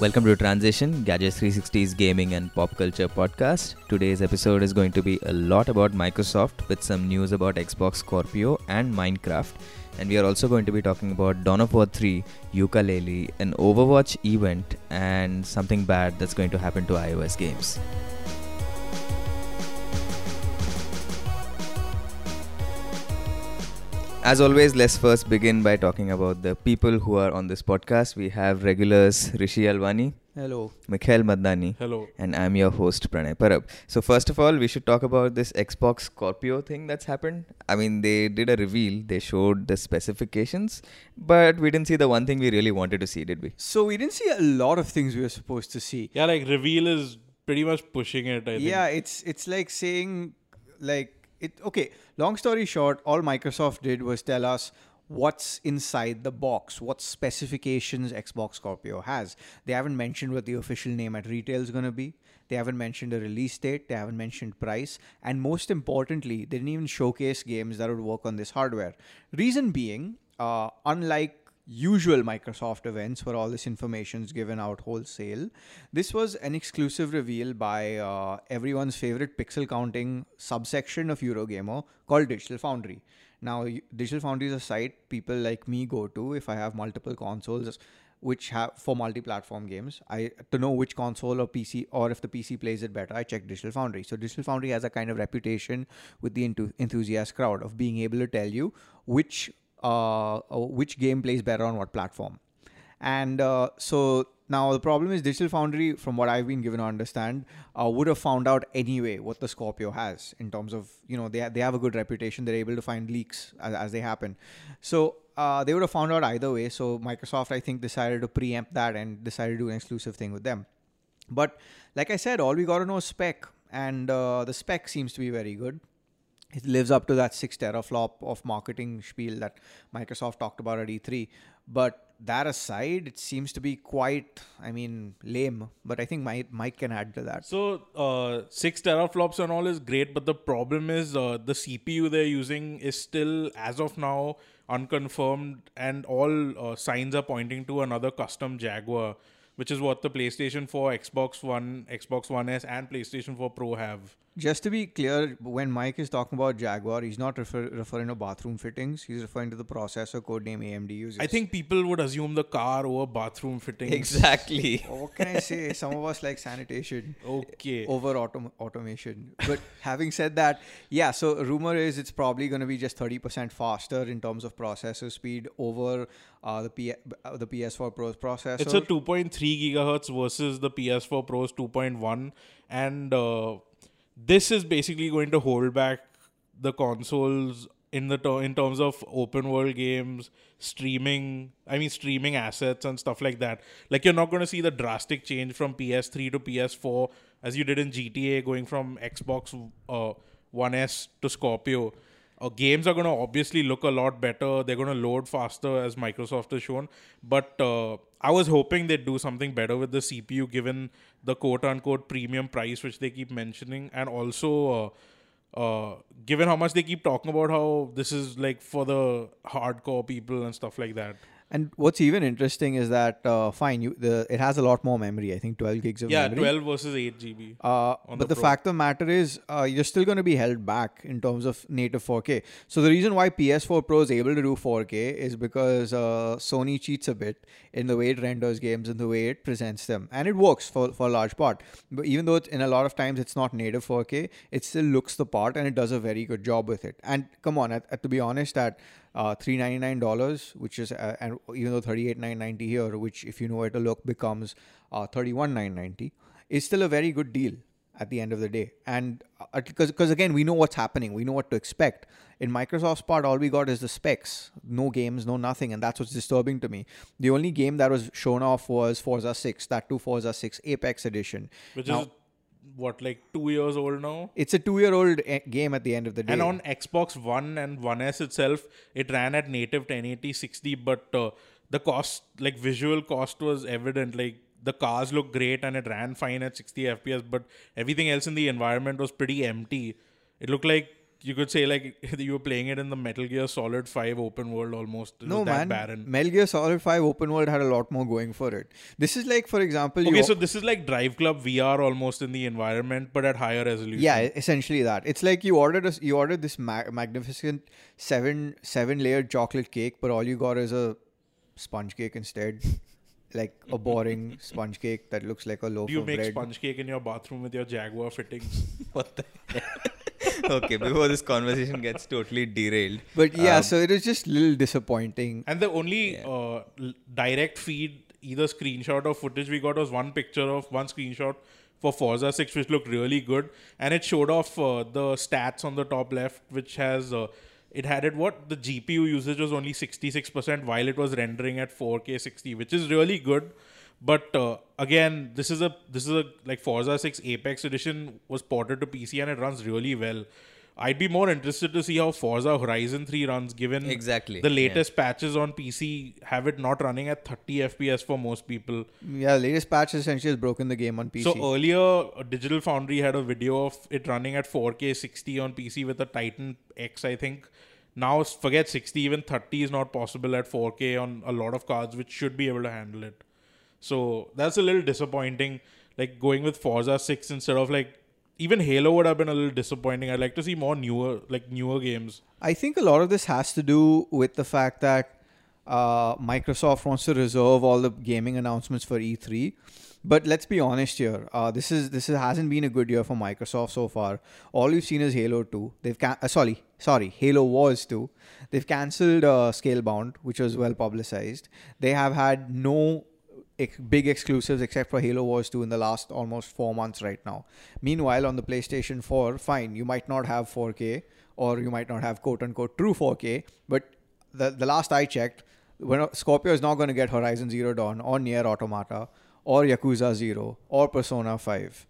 Welcome to Transition, Gadgets 360's gaming and pop culture podcast. Today's episode is going to be a lot about Microsoft with some news about Xbox Scorpio and Minecraft. And we are also going to be talking about Dawn of War 3, Yooka-Laylee, an Overwatch event, and something bad that's going to happen to iOS games. As always, let's first begin by talking about the people who are on this podcast. We have regulars Rishi Alwani, Hello. Mikhail Madnani, Hello. and I'm your host Pranay Parab. So first of all, we should talk about this Xbox Scorpio thing that's happened. I mean, they did a reveal. They showed the specifications, but we didn't see the one thing we really wanted to see, did we? So we didn't see a lot of things we were supposed to see. Yeah, like reveal is pretty much pushing it. I think. Yeah, it's it's like saying like it okay, long story short, all Microsoft did was tell us what's inside the box, what specifications Xbox Scorpio has. They haven't mentioned what the official name at retail is going to be. They haven't mentioned a release date, they haven't mentioned price, and most importantly, they didn't even showcase games that would work on this hardware. Reason being, uh, unlike usual Microsoft events where all this information is given out wholesale. This was an exclusive reveal by uh, everyone's favorite pixel counting subsection of Eurogamer called Digital Foundry. Now, Digital Foundry is a site people like me go to if I have multiple consoles which have for multi-platform games. I to know which console or PC or if the PC plays it better, I check Digital Foundry. So Digital Foundry has a kind of reputation with the enthu- enthusiast crowd of being able to tell you which uh, uh, which game plays better on what platform. And uh, so now the problem is Digital Foundry, from what I've been given to understand, uh, would have found out anyway what the Scorpio has in terms of you know they they have a good reputation. They're able to find leaks as, as they happen. So uh, they would have found out either way. So Microsoft, I think, decided to preempt that and decided to do an exclusive thing with them. But like I said, all we got to know is spec, and uh, the spec seems to be very good. It lives up to that six teraflop of marketing spiel that Microsoft talked about at E3. But that aside, it seems to be quite, I mean, lame. But I think Mike, Mike can add to that. So uh, six teraflops and all is great, but the problem is uh, the CPU they're using is still, as of now, unconfirmed, and all uh, signs are pointing to another custom Jaguar, which is what the PlayStation 4, Xbox One, Xbox One S, and PlayStation 4 Pro have. Just to be clear, when Mike is talking about Jaguar, he's not refer- referring to bathroom fittings. He's referring to the processor code name AMD uses. I think people would assume the car over bathroom fittings. Exactly. Oh, what can I say? Some of us like sanitation. Okay. over autom- automation. But having said that, yeah, so rumor is it's probably going to be just 30% faster in terms of processor speed over uh, the P- uh, the PS4 Pro's processor. It's a 2.3 gigahertz versus the PS4 Pro's 2.1, and uh, this is basically going to hold back the consoles in the ter- in terms of open world games, streaming. I mean, streaming assets and stuff like that. Like you're not going to see the drastic change from PS3 to PS4 as you did in GTA, going from Xbox uh, One S to Scorpio. Uh, games are going to obviously look a lot better. They're going to load faster, as Microsoft has shown. But uh, I was hoping they'd do something better with the CPU, given the quote unquote premium price, which they keep mentioning, and also. Uh, uh, given how much they keep talking about how this is like for the hardcore people and stuff like that. And what's even interesting is that uh, fine, you the it has a lot more memory. I think 12 gigs of Yeah, memory. 12 versus 8 GB. Uh, but the the fact of the matter is, uh, you're still going to be held back in terms of native 4K. So the reason why PS4 Pro is able to do 4K is because uh, Sony cheats a bit in the way it renders games and the way it presents them, and it works for for a large part. But even though it's, in a lot of times it's not native 4K, it still looks the part and it does a very good job with it. And come on, at, at- to be honest, at uh, three ninety nine dollars, which is uh, and even though thirty eight nine ninety here, which if you know where to look becomes uh, thirty one nine ninety, is still a very good deal at the end of the day. And because because again we know what's happening, we know what to expect. In Microsoft's part, all we got is the specs, no games, no nothing, and that's what's disturbing to me. The only game that was shown off was Forza Six, that too Forza Six Apex Edition. which Now- is what like two years old now. It's a two year old game at the end of the day. And on Xbox One and One S itself, it ran at native 1080 60, but uh, the cost, like visual cost, was evident. Like the cars look great and it ran fine at 60 FPS, but everything else in the environment was pretty empty. It looked like you could say like you were playing it in the Metal Gear Solid 5 open world almost. It no that man, barren. Metal Gear Solid 5 open world had a lot more going for it. This is like, for example, Okay, so this is like Drive Club VR almost in the environment, but at higher resolution. Yeah, essentially that. It's like you ordered a, you ordered this ma- magnificent seven seven layered chocolate cake, but all you got is a sponge cake instead, like a boring sponge cake that looks like a loaf Do you make bread. sponge cake in your bathroom with your Jaguar fittings? What the Okay, before this conversation gets totally derailed. But yeah, Um, so it was just a little disappointing. And the only uh, direct feed, either screenshot or footage we got was one picture of one screenshot for Forza 6, which looked really good. And it showed off uh, the stats on the top left, which has. Uh, it had it what the GPU usage was only 66% while it was rendering at 4K 60, which is really good. But uh, again, this is a this is a like Forza 6 Apex Edition was ported to PC and it runs really well. I'd be more interested to see how Forza Horizon 3 runs given Exactly, the yeah. latest patches on PC have it not running at 30 FPS for most people. Yeah, latest patch essentially has broken the game on PC. So earlier, uh, Digital Foundry had a video of it running at 4K 60 on PC with a Titan X, I think. Now, forget 60, even 30 is not possible at 4K on a lot of cards, which should be able to handle it. So that's a little disappointing. Like going with Forza 6 instead of like even Halo would have been a little disappointing. I'd like to see more newer, like newer games. I think a lot of this has to do with the fact that uh, Microsoft wants to reserve all the gaming announcements for E3. But let's be honest here. Uh, this is this is, hasn't been a good year for Microsoft so far. All we've seen is Halo 2. They've can- uh, sorry sorry Halo Wars 2. They've cancelled uh, Scalebound, which was well publicized. They have had no ex- big exclusives except for Halo Wars 2 in the last almost four months right now. Meanwhile, on the PlayStation 4, fine, you might not have 4K or you might not have quote unquote true 4K, but the, the last I checked, when Scorpio is not going to get Horizon Zero Dawn or Nier Automata or Yakuza 0 or Persona 5.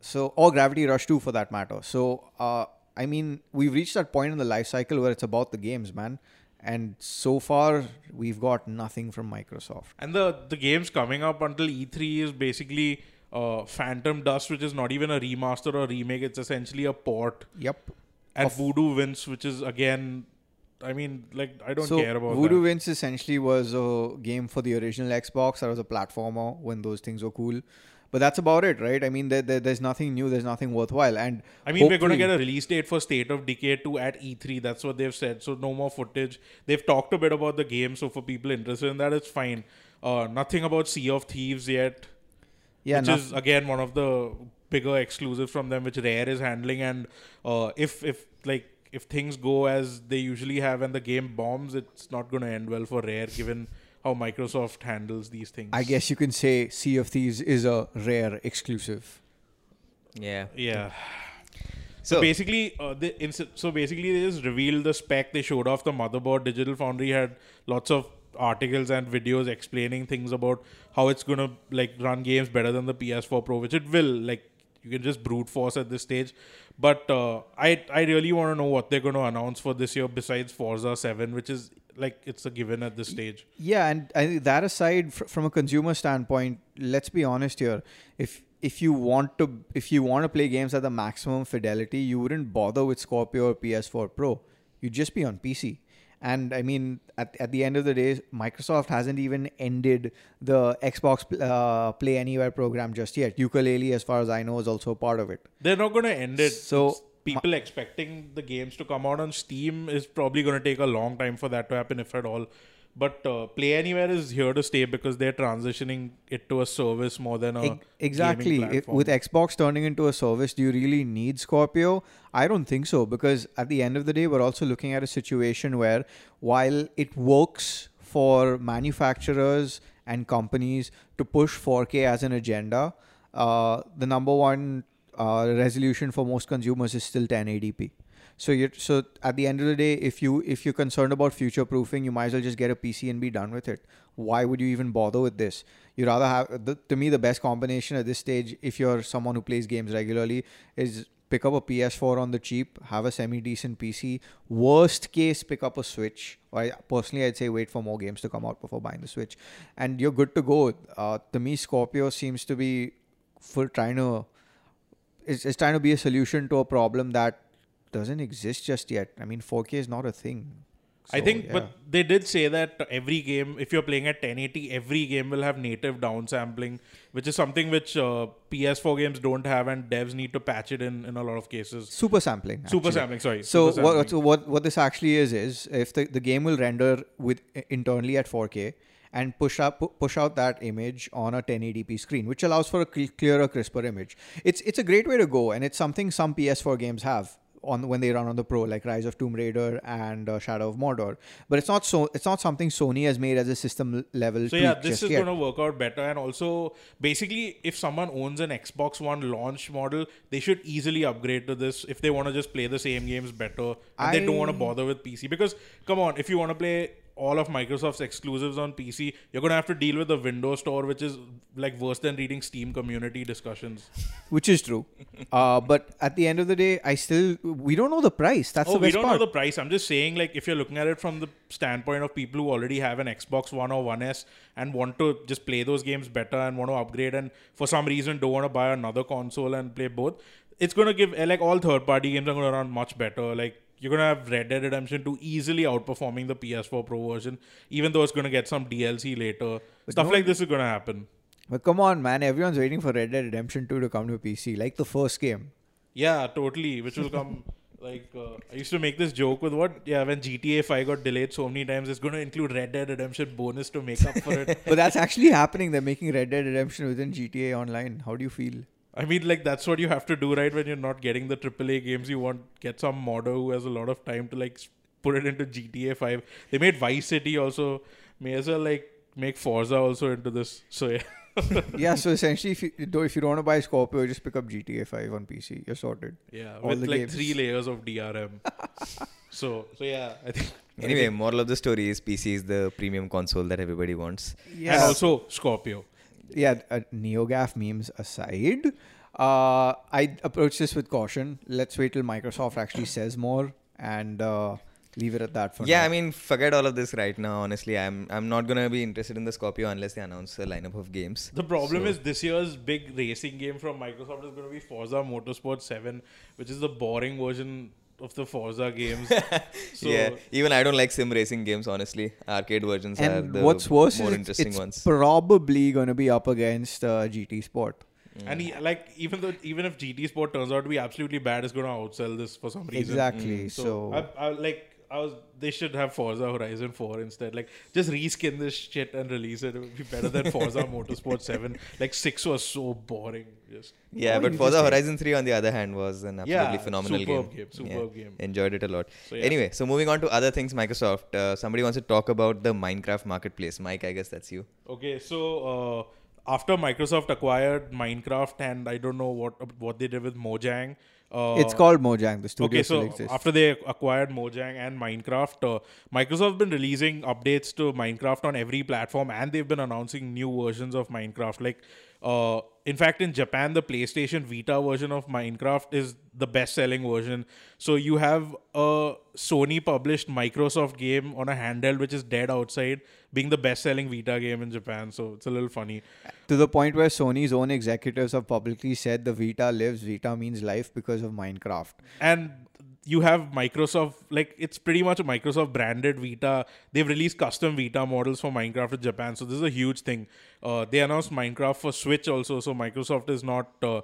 So, or Gravity Rush 2 for that matter. So, uh, I mean, we've reached that point in the life cycle where it's about the games, man. And so far, we've got nothing from Microsoft. And the the games coming up until E3 is basically uh, Phantom Dust, which is not even a remaster or remake. It's essentially a port. Yep. And Of- Voodoo Vince, which is again, I mean, like I don't so care about Voodoo that. Vince essentially was a game for the original Xbox. That was a platformer when those things were cool. But that's about it, right? I mean, there, there, there's nothing new. There's nothing worthwhile. And I mean, we're going to get a release date for State of Decay 2 at E3. That's what they've said. So no more footage. They've talked a bit about the game. So for people interested in that, it's fine. Uh, nothing about Sea of Thieves yet. yeah, which no- is again one of the bigger exclusives from them, which Rare is handling. And uh, if if like if things go as they usually have and the game bombs, it's not going to end well for Rare, given how Microsoft handles these things. I guess you can say Sea of Thieves is a rare exclusive. Yeah. Yeah. So, So, basically, uh, they ins- so basically they just revealed the spec. They showed off the motherboard. Digital Foundry had lots of articles and videos explaining things about how it's gonna like run games better than the PS4 Pro, which it will. Like you can just brute force at this stage. But uh, I I really want to know what they're going to announce for this year besides Forza 7, which is like it's a given at this stage. Yeah, and I think that aside, fr- from a consumer standpoint, let's be honest here. If if you want to if you want to play games at the maximum fidelity, you wouldn't bother with Scorpio or PS4 Pro. You'd just be on PC. And I mean, at, at the end of the day, Microsoft hasn't even ended the Xbox uh, Play Anywhere program just yet. Yooka-Laylee, as far as I know, is also part of it. They're not going to end it. So, It's- people expecting the games to come out on Steam is probably going to take a long time for that to happen, if at all. But uh, Play Anywhere is here to stay because they're transitioning it to a service more than a Ex- exactly. with Xbox turning into a service, do you really need Scorpio? I don't think so because at the end of the day, we're also looking at a situation where while it works for manufacturers and companies to push 4K as an agenda, uh, the number one uh, resolution for most consumers is still 1080p. So you so at the end of the day, if you if you're concerned about future proofing, you might as well just get a PC and be done with it. Why would you even bother with this? You rather have the, to me the best combination at this stage, if you're someone who plays games regularly, is pick up a PS4 on the cheap, have a semi decent PC. Worst case, pick up a Switch. I, personally, I'd say wait for more games to come out before buying the Switch, and you're good to go. Uh, to me, Scorpio seems to be for trying to it's, it's trying to be a solution to a problem that doesn't exist just yet. I mean, 4K is not a thing. I think, yeah. but they did say that every game, if you're playing at 1080, every game will have native downsampling, which is something which uh, PS4 games don't have, and devs need to patch it in in a lot of cases. super sampling. Super sampling, sorry. So super what, so what what this actually is is if the, the game will render with internally at 4K and push up push out that image on a 1080p screen, which allows for a clearer, crisper image. It's it's a great way to go, and it's something some PS4 games have on when they run on the Pro, like Rise of Tomb Raider and uh, Shadow of Mordor. But it's not so it's not something Sony has made as a system level. So yeah, this is going to work out better. And also, basically, if someone owns an Xbox One launch model, they should easily upgrade to this if they want to just play the same games better and they don't want to bother with PC. Because come on, if you want to play all of Microsoft's exclusives on PC, you're going to have to deal with the Windows Store, which is like worse than reading Steam community discussions. which is true. uh, but at the end of the day, I still we don't know the price. That's oh, the we best don't part. know the price. I'm just saying, like, if you're looking at it from the standpoint of people who already have an Xbox One or One S and want to just play those games better and want to upgrade, and for some reason don't want to buy another console and play both, it's going to give like all third-party games are going to run much better. Like. You're gonna have Red Dead Redemption 2 easily outperforming the PS4 Pro version, even though it's gonna get some DLC later. Stuff no- like this is gonna happen. But come on, man! Everyone's waiting for Red Dead Redemption 2 to come to PC, like the first game. Yeah, totally. Which will come. Like uh, I used to make this joke with what? Yeah, when GTA 5 got delayed so many times, it's going to include Red Dead Redemption bonus to make up for it. But that's actually happening. They're making Red Dead Redemption within GTA Online. How do you feel? I mean, like that's what you have to do, right? When you're not getting the AAA games you want, get some modder who has a lot of time to like put it into GTA 5. They made Vice City also. May as well like make Forza also into this. So yeah. yeah, so essentially, if you though if you don't want to buy Scorpio, just pick up GTA 5 on PC. You're sorted. Yeah, All with like games. three layers of DRM. so so yeah, I think. Anyway, moral of the story is PC is the premium console that everybody wants. Yeah, and also Scorpio. Yeah. Uh, NeoGaf memes aside, uh, I approach this with caution. Let's wait till Microsoft actually says more and uh, leave it at that for now. Yeah, now. I mean, forget all of this right now. Honestly, I'm I'm not gonna be interested in the Scorpio unless they announce a lineup of games. The problem So- is this year's big racing game from Microsoft is going to be Forza Motorsport 7, which is the boring version of the Forza games. so yeah, even I don't like sim racing games. Honestly, arcade versions are and the what's worse more is it's, interesting it's ones. probably going to be up against uh, GT Sport. and he, like even though even if GT Sport turns out to be absolutely bad, it's going to outsell this for some reason. Exactly. So, So, I, I like I was they should have Forza Horizon 4 instead. Like just reskin this shit and release it. It would be better than Forza Motorsport 7. Like 6 was so boring. Just yeah, but you Forza Horizon 3 on the other hand was an absolutely Yeah, phenomenal superb game. game, Yeah, superb game. Enjoyed it a lot. So, yeah. Anyway, so moving on to other things, Microsoft. Uh, somebody wants to talk about the Minecraft marketplace. Mike, I guess that's you. Okay, so uh, after Microsoft acquired Minecraft, and I don't know what what they did with Mojang. Uh, it's called Mojang. The studio Okay, so exists. after they acquired Mojang and Minecraft, uh, Microsoft been releasing updates to Minecraft on every platform, and they've been announcing new versions of Minecraft. Like, uh, in fact, in Japan, the PlayStation Vita version of Minecraft is the best-selling version. So you have a Sony-published Microsoft game on a handheld which is dead outside, being the best-selling Vita game in Japan. So it's a little funny. to the point where Sony's own executives have publicly said the Vita lives. Vita means life because of Minecraft. and you have Microsoft like it's pretty much a Microsoft branded Vita. They've released custom Vita models for Minecraft in Japan, so this is a huge thing. Uh, they announced Minecraft for Switch also, so Microsoft is not uh,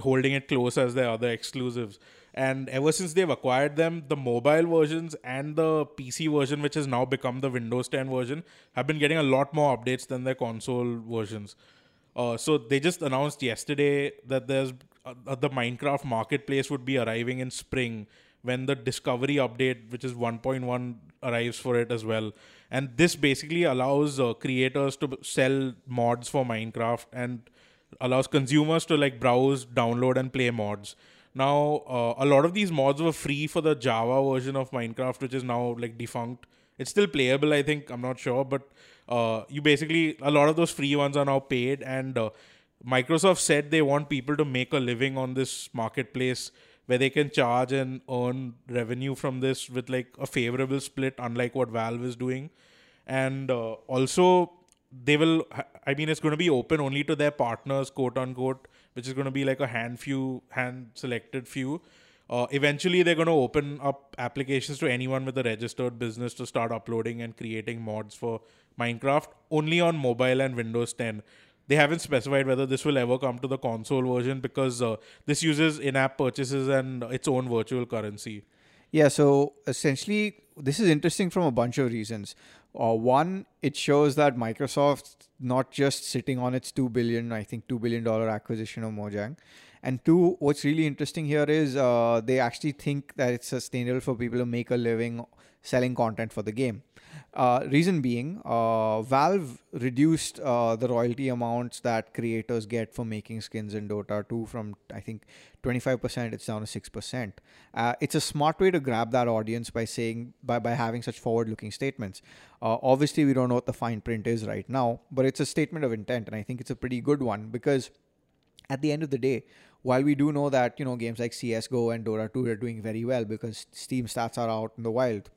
holding it close as their other exclusives. And ever since they've acquired them, the mobile versions and the PC version, which has now become the Windows 10 version, have been getting a lot more updates than their console versions. Uh, so they just announced yesterday that there's uh, the Minecraft marketplace would be arriving in spring when the Discovery update, which is 1.1, arrives for it as well. And this basically allows uh, creators to sell mods for Minecraft and allows consumers to like browse, download, and play mods. Now, uh, a lot of these mods were free for the Java version of Minecraft, which is now like defunct. It's still playable, I think. I'm not sure, but uh, you basically a lot of those free ones are now paid, and uh, Microsoft said they want people to make a living on this marketplace where they can charge and earn revenue from this with like a favorable split, unlike what Valve is doing. And uh, also, they will. I mean, it's going to be open only to their partners, quote unquote, which is going to be like a hand few, hand selected few. Uh, eventually, they're going to open up applications to anyone with a registered business to start uploading and creating mods for Minecraft only on mobile and Windows 10. They haven't specified whether this will ever come to the console version because uh, this uses in app purchases and its own virtual currency. Yeah, so essentially, this is interesting from a bunch of reasons. Uh, one, it shows that Microsoft not just sitting on its two billion, I think two billion dollar acquisition of Mojang, and two, what's really interesting here is uh, they actually think that it's sustainable for people to make a living selling content for the game. Uh, reason being, uh, Valve reduced uh, the royalty amounts that creators get for making skins in Dota 2 from I think 25%. It's down to 6%. Uh, it's a smart way to grab that audience by saying by by having such forward-looking statements. Uh, obviously, we don't know what the fine print is right now, but it's a statement of intent, and I think it's a pretty good one because at the end of the day, while we do know that you know games like CS:GO and Dota 2 are doing very well because Steam stats are out in the wild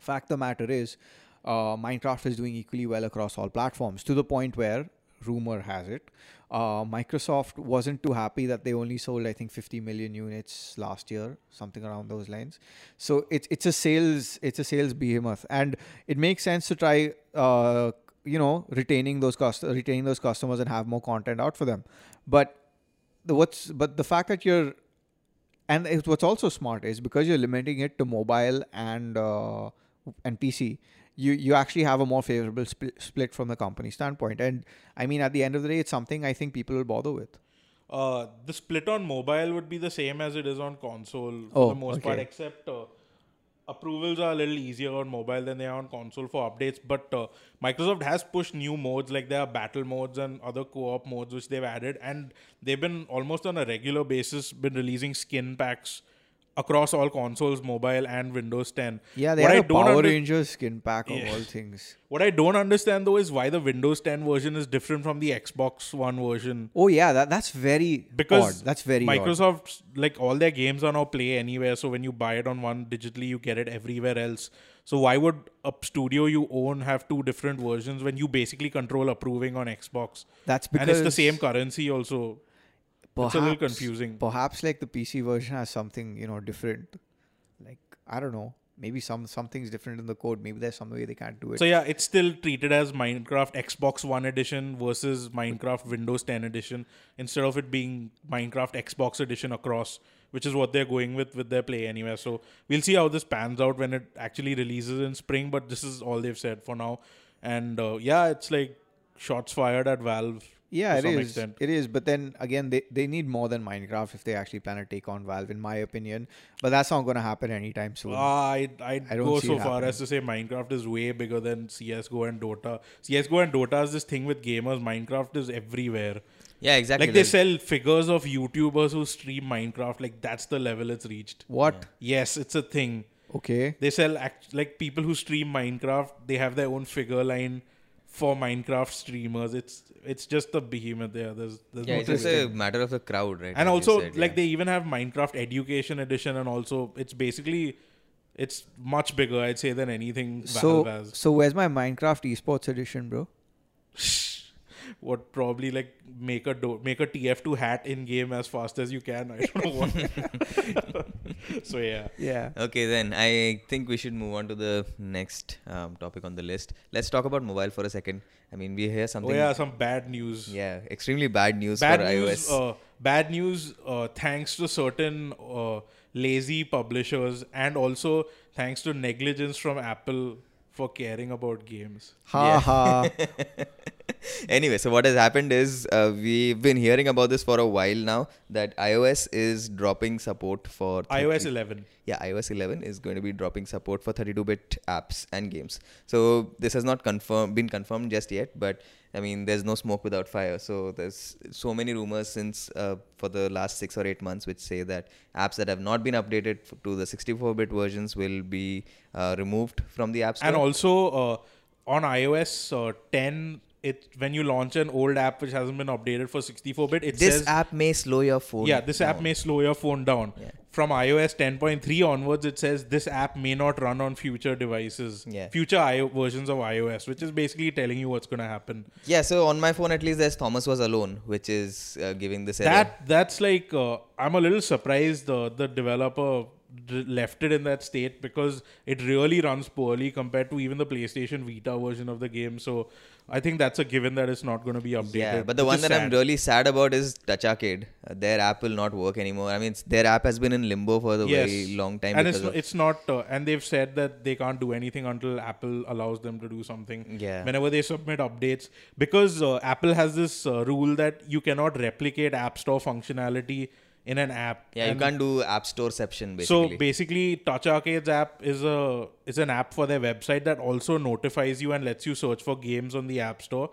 fact of the matter is uh, minecraft is doing equally well across all platforms to the point where rumor has it uh, microsoft wasn't too happy that they only sold i think 50 million units last year something around those lines. So it's it's a sales it's a sales behemoth. And it makes sense to try uh, you know retaining those cost retaining those customers and have more content out for them but the what's but the fact that you're and it, what's also smart is because you're limiting it to mobile and uh, and PC, you you actually have a more favorable spl- split from the company standpoint. And I mean, at the end of the day, it's something I think people will bother with. Uh, the split on mobile would be the same as it is on console for Oh, the most part, except uh, approvals are a little easier on mobile than they are on console for updates. But uh, Microsoft has pushed new modes, like there are battle modes and other co-op modes which they've added, and they've been almost on a regular basis been releasing skin packs across all consoles, mobile and Windows 10. Yeah, they What had I a don't Power under- Rangers skin pack of Yeah. all things. What I don't understand though is why the Windows 10 version is different from the Xbox One version. Oh yeah, that that's very because odd. That's very odd. Microsoft like all their games are now play anywhere. So when you buy it on one digitally, you get it everywhere else. So why would a studio you own have two different versions when you basically control approving on Xbox? That's because and it's the same currency also. It's a little perhaps- confusing. Perhaps like the PC version has something you know different. Like I don't know. Maybe some something's different in the code. Maybe there's some way they can't do it. So yeah, it's still treated as Minecraft Xbox One edition versus Minecraft Windows 10 edition instead of it being Minecraft Xbox edition across, which is what they're going with with their Play Anywhere. So we'll see how this pans out when it actually releases in spring. But this is all they've said for now, and uh, yeah, it's like shots fired at Valve. Yeah, to it some is. extent. It is. But then again, they, they need more than Minecraft if they actually plan to take on Valve, in my opinion. But that's not going to happen anytime soon. Ah, I'd, I'd I don't go so far as to say Minecraft is way bigger than CS:GO and Dota. CS:GO and Dota is this thing with gamers. Minecraft is everywhere. Yeah, exactly. Like they Like- sell figures of YouTubers who stream Minecraft. Like that's the level it's reached. what? Yes, it's a thing. Okay. They sell act- like people who stream Minecraft. They have their own figure line for Minecraft streamers. It's it's just the behemoth there. There's there's yeah, no it's just a matter of the crowd, right? and as also said, like yeah. they even have Minecraft Education Edition, and also it's basically it's much bigger, I'd say, than anything So, Valve has. so where's my Minecraft esports edition, bro? Shh. What probably like make a do- make a TF2 hat in game as fast as you can. I don't know what. so yeah. Yeah. Okay, then I think we should move on to the next um, topic on the list. Let's talk about mobile for a second. I mean, we hear something. Oh yeah, some bad news. yeah, extremely bad news bad for news. iOS. Uh, bad news. Uh, thanks to certain uh, lazy publishers, and also thanks to negligence from Apple for caring about games. Ha Yeah. ha. anyway, so what has happened is uh, we've been hearing about this for a while now that iOS is dropping support for 30 iOS 11. yeah ios 11 is going to be dropping support for 32-bit apps and games so this has not confirmed been confirmed just yet but i mean there's no smoke without fire. So there's so many rumors since uh, for the last six or eight months which say that apps that have not been updated f- to the 64-bit versions will be uh, removed from the app store. And also uh, on iOS uh, 10, it when you launch an old app which hasn't been updated for 64 bit, it This says app may slow your phone. yeah, this app may slow your phone down. Yeah. From iOS 10.3 onwards, it says this app may not run on future devices, Yeah. future IO versions of iOS, which is basically telling you what's going to happen. Yeah, so on my phone at least there's Thomas was alone, which is uh, giving this error. That that's like uh, I'm a little surprised uh, the developer left it in that state because it really runs poorly compared to even the PlayStation Vita version of the game. So I think that's a given that it's not going to be updated. Yeah, but the one that I'm really sad about is Touch Arcade. Uh, their app will not work anymore. I mean, it's- their app has been in limbo for a very long time. and it's it's not, uh, and they've said that they can't do anything until Apple allows them to do something. Yeah. Whenever they submit updates, because uh, Apple has this uh, rule that you cannot replicate App Store functionality in an app. yeah, you can't do App Storeception basically. So basically, Touch Arcade's app is a is an app for their website that also notifies you and lets you search for games on the App Store.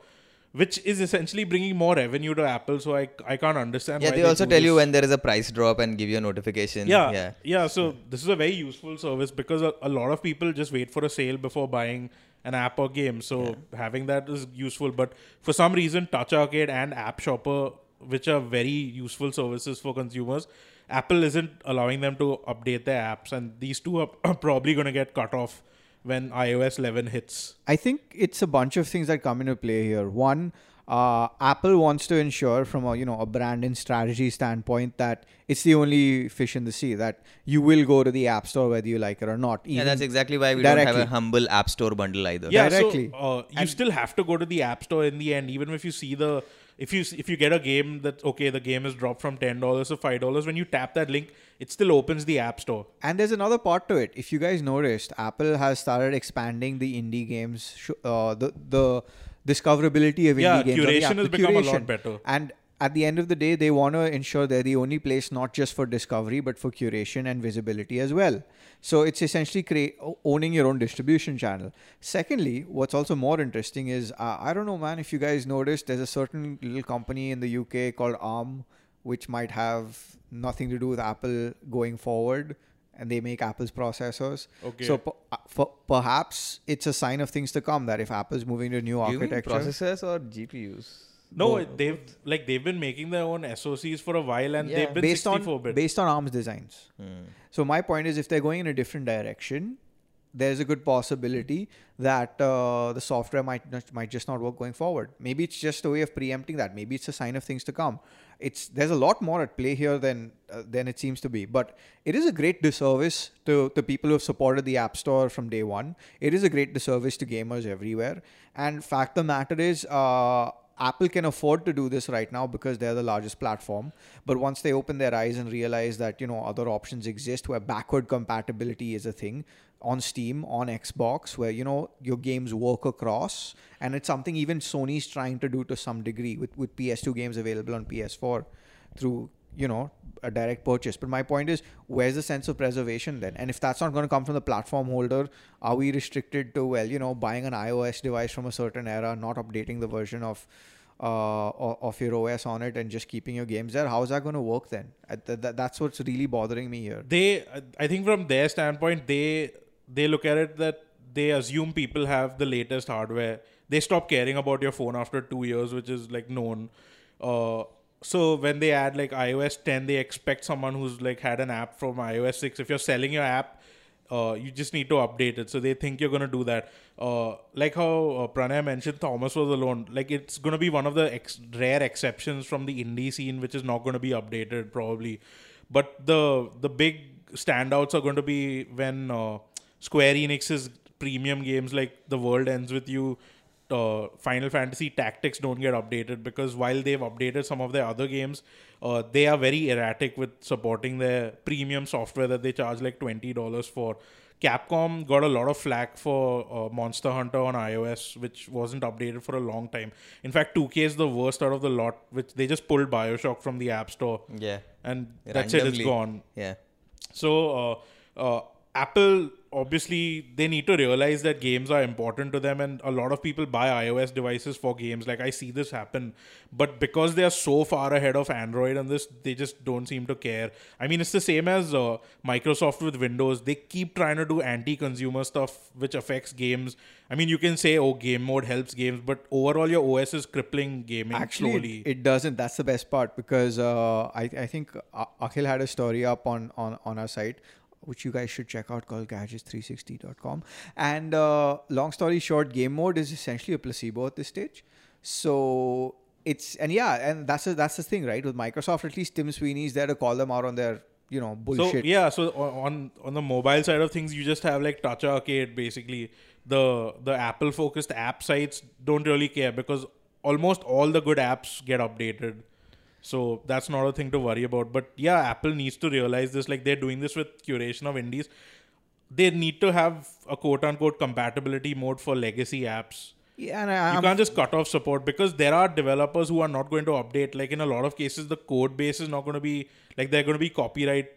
Which is essentially bringing more revenue to Apple, so I, I can't understand. yeah, why they also tell you when there is a price drop and give you a notification. Yeah, yeah. yeah, So this is a very useful service because a, a lot of people just wait for a sale before buying an app or game. So having that is useful. But for some reason, Touch Arcade and App Shopper, which are very useful services for consumers, Apple isn't allowing them to update their apps, and these two are, are probably going to get cut off when iOS 11 hits. I think it's a bunch of things that come into play here. One, uh, Apple wants to ensure, from a you know a brand and strategy standpoint, that it's the only fish in the sea. That you will go to the App Store whether you like it or not. Yeah, that's exactly why we don't have a humble App Store bundle either. Yeah, Directly. so uh, you still have to go to the app store in the end, even if you see the if you if you get a game that okay, the game is dropped from ten dollars to five dollars. When you tap that link, it still opens the app store. And there's another part to it. If you guys noticed, Apple has started expanding the indie games, uh, the the discoverability of Yeah, indie games. curation app, has become a lot better. And at the end of the day, they want to ensure they're the only place not just for discovery but for curation and visibility as well. So it's essentially create owning your own distribution channel. Secondly, what's also more interesting is uh, I don't know, man. If you guys noticed, there's a certain little company in the UK called ARM, which might have nothing to do with Apple going forward, and they make Apple's processors. Okay. So per- uh, for, perhaps it's a sign of things to come that if Apple's moving to new Do you mean architecture, processors or GPUs? No, Both. they've like they've been making their own SoCs for a while, and Yeah. they've been based 64 on bit. based on ARM's designs. Hmm. So my point is, if they're going in a different direction, there's a good possibility that uh, the software might not, might just not work going forward. Maybe it's just a way of preempting that. Maybe it's a sign of things to come. It's there's a lot more at play here than uh, than it seems to be. But it is a great disservice to the people who have supported the App Store from day one. It is a great disservice to gamers everywhere. And fact of the matter is. Uh, Apple can afford to do this right now because they're the largest platform. But once they open their eyes and realize that you know other options exist, where backward compatibility is a thing on Steam, on Xbox, where you know your games work across, and it's something even Sony's trying to do to some degree with with PS2 games available on PS4 through you know a direct purchase. But my point is, where's the sense of preservation then? And if that's not going to come from the platform holder, are we restricted to well, you know, buying an iOS device from a certain era, not updating the version of uh, of your OS on it, and just keeping your games there? How is that going to work then? Th- th- that's what's really bothering me here. they i think from their standpoint they they look at it that they assume people have the latest hardware they stop caring about your phone after two years which is like known uh, so when they add like ios 10 they expect someone who's like had an app from ios 6 if you're selling your app uh, you just need to update it. So they think you're to do that. Uh, like how uh, pranay mentioned thomas was alone. Like it's to be one of the ex- rare exceptions from the indie scene which is not to be updated probably. But the the big standouts are going to be when uh, Square Enix's premium games like The World Ends with You, uh, Final Fantasy Tactics don't get updated because while they've updated some of their other games, uh, they are very erratic with supporting their premium software that they charge like twenty dollars for. Capcom got a lot of flack for uh, Monster Hunter on iOS, which wasn't updated for a long time. In fact, 2K is the worst out of the lot, which they just pulled Bioshock from the App Store Yeah. and that's it. it's gone. Yeah. So, uh, uh, Apple obviously they need to realize that games are important to them and a lot of people buy iOS devices for games. Like I see this happen. But because they are so far ahead of Android on this they just don't seem to care. I mean it's the same as uh, Microsoft with Windows. They keep trying to do anti-consumer stuff which affects games. I mean you can say oh game mode helps games but overall your OS is crippling gaming Actually, slowly. it, it doesn't. That's the best part because uh, I, I think Akhil had a story up on, on, on our site, which you guys should check out called gadgets360.com. And uh, long story short, game mode is essentially a placebo at this stage. So it's, and yeah, and that's, a, that's the thing, right? With Microsoft, at least Tim Sweeney's there to call them out on their, you know, bullshit. So yeah, so on on the mobile side of things, you just have like Touch Arcade. Basically, the the Apple focused app sites don't really care because almost all the good apps get updated. So that's not a thing to worry about. But yeah, Apple needs to realize this. Like they're doing this with curation of indies. They need to have a quote unquote compatibility mode for legacy apps. yeah, and I, You can't just cut off support because there are developers who are not going to update. Like in a lot of cases, the code base is not going to be like there are going to be copyright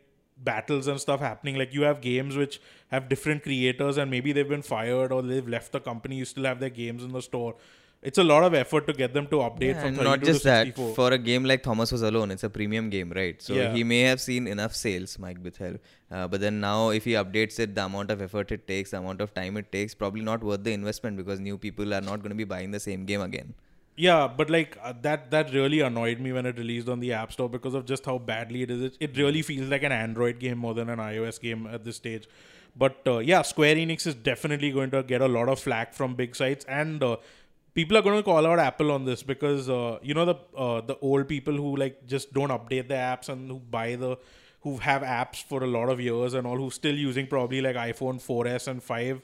battles and stuff happening. Like you have games which have different creators and maybe they've been fired or they've left the company. You still have their games in the store. It's a lot of effort to get them to update Yeah, from 32 not to just that for a game like thomas was alone it's a premium game right so Yeah. he may have seen enough sales mike bithell uh, but then now if he updates it the amount of effort it takes the amount of time it takes probably not worth the investment because new people are not going to be buying the same game again Yeah, but like uh, that that really annoyed me when it released on the App Store because of just how badly it is. It, it really feels like an Android game more than an iOS game at this stage. But uh, yeah, Square Enix is definitely going to get a lot of flack from big sites, and uh, people are going to call out Apple on this because uh, you know the uh, the old people who like just don't update the apps and who buy the who have apps for a lot of years and all who still using probably like iPhone 4s and 5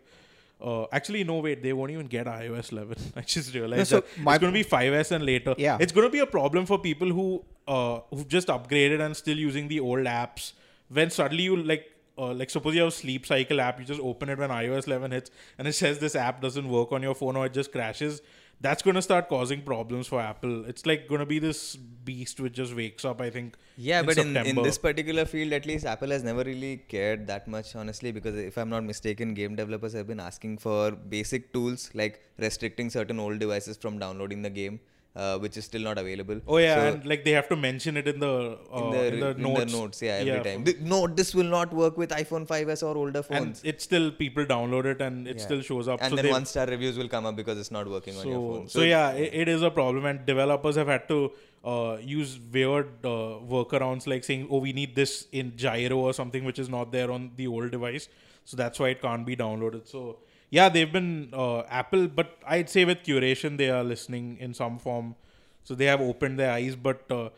uh, actually, no, wait, they won't even get iOS 11. I just realized so that my- it's going to be 5S and later. Yeah. It's going to be a problem for people who uh, who've just upgraded and still using the old apps. When suddenly you like, uh, like suppose you have a sleep cycle app, you just open it when iOS 11 hits, and it says this app doesn't work on your phone or it just crashes. That's going to start causing problems for Apple. It's like going to be this beast which just wakes up. I think. Yeah, in but in, in this particular field, at least Apple has never really cared that much, honestly, because if I'm not mistaken, game developers have been asking for basic tools like restricting certain old devices from downloading the game, uh, which is still not available. Oh yeah, So- and like they have to mention it in the uh, in the, in the in notes. the notes, yeah, every Yeah, time. for- Th- no, this will not work with iPhone 5s or older phones. and it's still people download it and it Yeah. still shows up. And so then one star reviews will come up because it's not working on your so, phone. so yeah, it, it is a problem, and developers have had to uh, use weird uh, workarounds like saying, "Oh, we need this in gyro or something," which is not there on the old device. So that's why it can't be downloaded. So yeah, they've been uh, Apple, but I'd say with curation, they are listening in some form. So they have opened their eyes, but uh,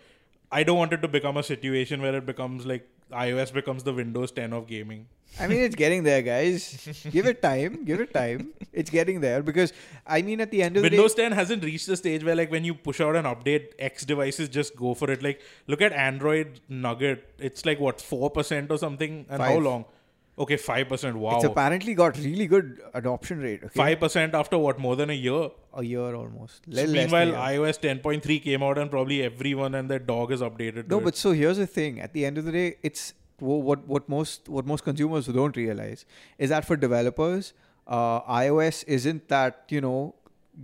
I don't want it to become a situation where it becomes like iOS becomes the Windows 10 of gaming. I mean, it's getting there, guys. give it time. Give it time. It's getting there because I mean, at the end of the Windows day, 10 hasn't reached the stage where like when you push out an update, X devices just go for it. Like look at Android Nougat. It's like what four percent or something, and how long? Okay, five percent. Wow, it's apparently got really good adoption rate. Okay? five percent after what? More than a year. a year almost. So meanwhile, iOS 10.3 came out, and probably everyone and their dog is updated. No, but it. so here's the thing. At the end of the day, it's what what most what most consumers don't realize is that for developers, uh, iOS isn't that you know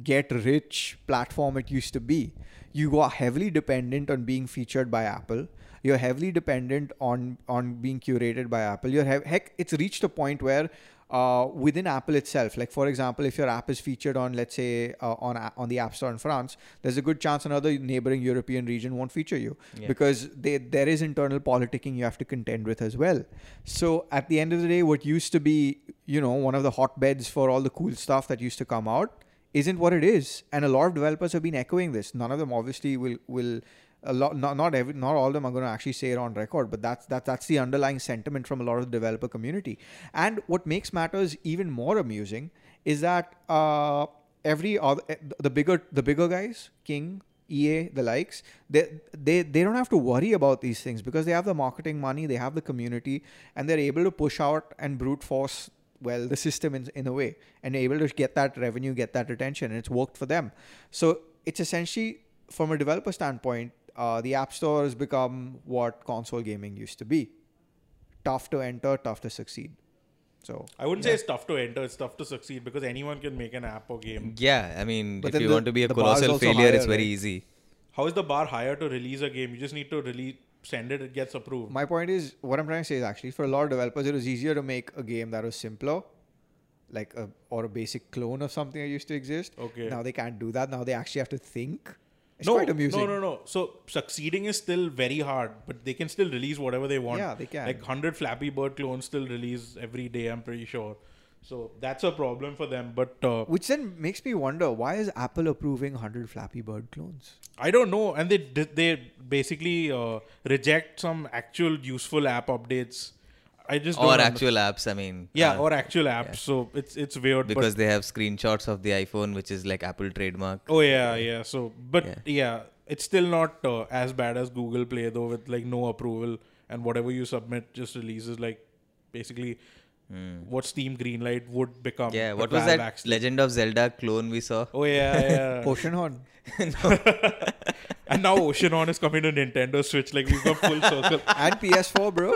get rich platform it used to be. You are heavily dependent on being featured by Apple. You're heavily dependent on on being curated by Apple. You're hev- heck, it's reached a point where uh, within Apple itself, like for example, if your app is featured on, let's say, uh, on on the App Store in France, there's a good chance another neighboring European region won't feature you Yeah. because they, there is internal politicking you have to contend with as well. So at the end of the day, what used to be, you know, one of the hotbeds for all the cool stuff that used to come out isn't what it is, and a lot of developers have been echoing this. None of them obviously will will. A lot, not not every, not all of them are going to actually say it on record, but that's that that's the underlying sentiment from a lot of the developer community. And what makes matters even more amusing is that uh, every other the bigger the bigger guys, King, EA, the likes, they they they don't have to worry about these things because they have the marketing money, they have the community, and they're able to push out and brute force well the system in, in a way and able to get that revenue get that retention and it's worked for them so it's essentially from a developer standpoint uh, the app store has become what console gaming used to be tough to enter tough to succeed So I wouldn't say it's tough to enter. It's tough to succeed because anyone can make an app or game. Yeah, I mean, But if you the- want to be a the bar is colossal also failure, it's very right? easy. How is the bar higher to release a game? You just need to release, send it, it gets approved. my point is, what I'm trying to say is actually for a lot of developers, it was easier to make a game that was simpler, like a or a basic clone of something that used to exist. Okay. Now they can't do that. Now they actually have to think. It's no, quite amusing. no, no, no. So succeeding is still very hard, but they can still release whatever they want. Yeah, they can. Like hundred Flappy Bird clones still release every day. I'm pretty sure. So that's a problem for them. But uh, Which then makes me wonder why is Apple approving 100 Flappy Bird clones? I don't know, and they they basically uh, reject some actual useful app updates. I just don't Or under- actual apps, I mean. yeah, uh, or actual apps. So it's it's weird but- because they have screenshots of the iPhone, which is like Apple trademark. Oh yeah, yeah. So, but Yeah. yeah, it's still not uh, as bad as Google Play though, with like no approval and whatever you submit just releases like basically what Steam Greenlight would become. Yeah, what was that actually- Legend of Zelda clone we saw? Oh yeah, yeah. Oceanhorn. and now Oceanhorn is coming to Nintendo Switch. Like we've got full circle. and PS4, bro.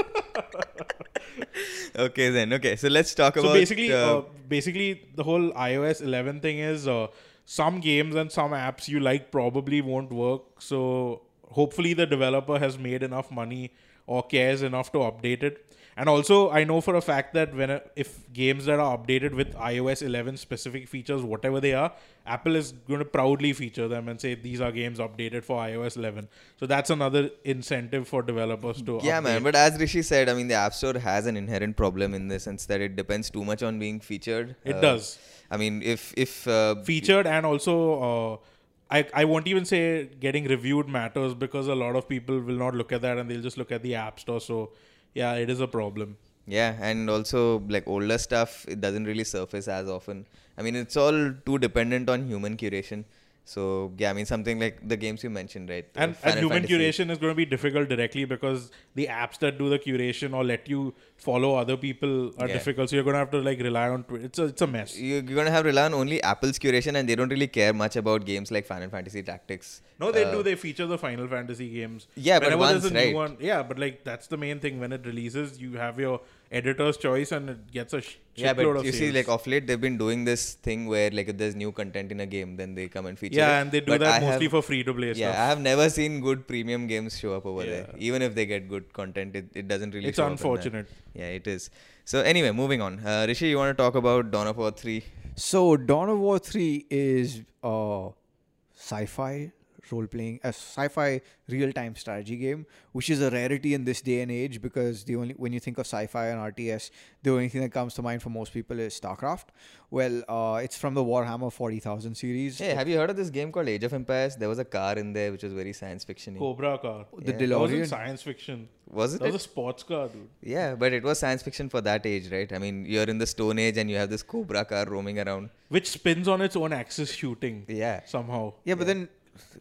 okay, then. Okay, so let's talk so about. basically, uh, uh, basically the whole iOS 11 thing is uh, some games and some apps you like probably won't work. So hopefully the developer has made enough money or cares enough to update it. And also, I know for a fact that when if games that are updated with iOS 11 specific features, whatever they are, Apple is going to proudly feature them and say these are games updated for iOS 11. So that's another incentive for developers to yeah, update. man. But as Rishi said, I mean, the App Store has an inherent problem in the sense that it depends too much on being featured. It Uh, does. I mean, if if uh, featured and also uh, I, I won't even say getting reviewed matters because a lot of people will not look at that and they'll just look at the app store so yeah it is a problem Yeah, and also like older stuff, it doesn't really surface as often. I mean, it's all too dependent on human curation. So yeah, I mean something like the games you mentioned, right? And, and human Fantasy. curation is going to be difficult directly because the apps that do the curation or let you follow other people are Yeah. difficult so you're going to have to like rely on Twi- it's a it's a mess You're gonna have to rely on only Apple's curation, and they don't really care much about games like Final Fantasy Tactics. no they Uh, do they feature the final fantasy games Yeah, but once, there's a right? new one yeah but like that's the main thing when it releases you have your editor's choice and it gets a sh- Yeah, but of you see, like off late, they've been doing this thing where, like, if there's new content in a game, then they come and feature. yeah it. and they do But that I mostly have- for free to play Yeah, stuff I have never seen good premium games show up over there. Even if they get good content, it, it doesn't really. It's show up unfortunate. Yeah, it is. So anyway, moving on. Uh, Rishi, you want to talk about Dawn of War three? So Dawn of War 3 is a sci-fi role-playing, a sci-fi real-time strategy game, which is a rarity in this day and age because the only when you think of sci-fi and RTS, the only thing that comes to mind for most people is StarCraft. Well, uh, it's from the Warhammer 40,000 series. Hey, have you heard of this game called Age of Empires? There was a car in there which was very science fiction. Cobra car. The Yeah. That wasn't science fiction. Was it? That was a sports car, dude. yeah, but it was science fiction for that age, right? I mean, you're in the Stone Age and you have this Cobra car roaming around. Which spins on its own axis shooting Yeah. somehow. Yeah, but then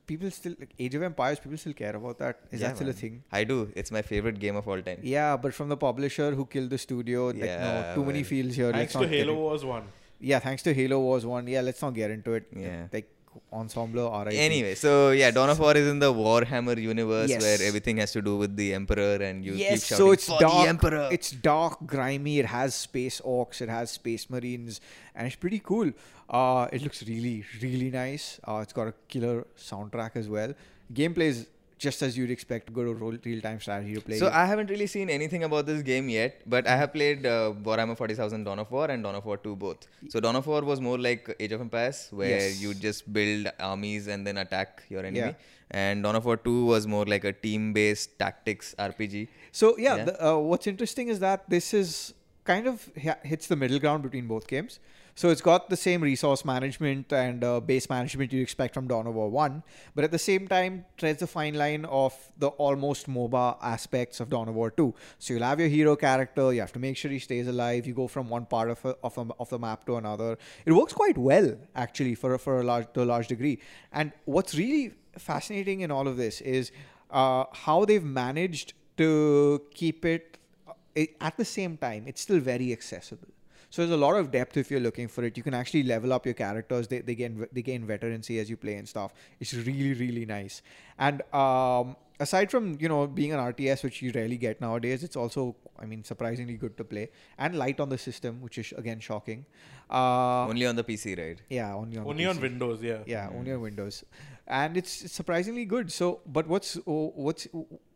people still like Age of Empires. People still care about that. Is Yeah, that still a thing? I do. It's my favorite game of all time. Yeah, but from the publisher who killed the studio, like no, Yeah, too many well, fields here. Thanks to Halo in- Wars 1. Yeah, thanks to Halo Wars one. Yeah, let's not get into it. Yeah. Like Ensemble, RIP. Anyway, so yeah, Dawn of War is in the Warhammer universe Yes. where everything has to do with the Emperor and you yes, keep shouting so it's for dark. the Emperor. It's dark, grimy. It has space orcs. It has space marines, and it's pretty cool. Uh, it looks really, really nice. Uh, it's got a killer soundtrack as well. Gameplay is just as you'd expect good role real-time strategy to play. So I haven't really seen anything about this game yet, but I have played uh, Warhammer 40,000 Dawn of War and Dawn of War 2 both. So Dawn of War was more like Age of Empires, where Yes. you just build armies and then attack your enemy. Yeah. And Dawn of War 2 was more like a team-based tactics RPG. So yeah, Yeah. The, uh, what's interesting is that this is kind of hi- hits the middle ground between both games. So it's got the same resource management and uh, base management you expect from Dawn of War 1, but at the same time treads the fine line of the almost MOBA aspects of Dawn of War 2. So you'll have your hero character, you have to make sure he stays alive, you go from one part of, a, of, a, of the map to another. It works quite well, actually, for, for a large, to a large degree. And what's really fascinating in all of this is uh, how they've managed to keep it uh, it- at the same time it's still very accessible So there's a lot of depth if you're looking for it. You can actually level up your characters. They, they gain they gain veterancy as you play and stuff. It's really really nice. And um, aside from you know being an RTS, which you rarely get nowadays, it's also I mean surprisingly good to play and light on the system, which is again shocking. Uh, Only on the PC, right? yeah, only on the Only on Windows, yeah. Yeah, only on Windows, and it's, it's surprisingly good. So, but what's oh, what's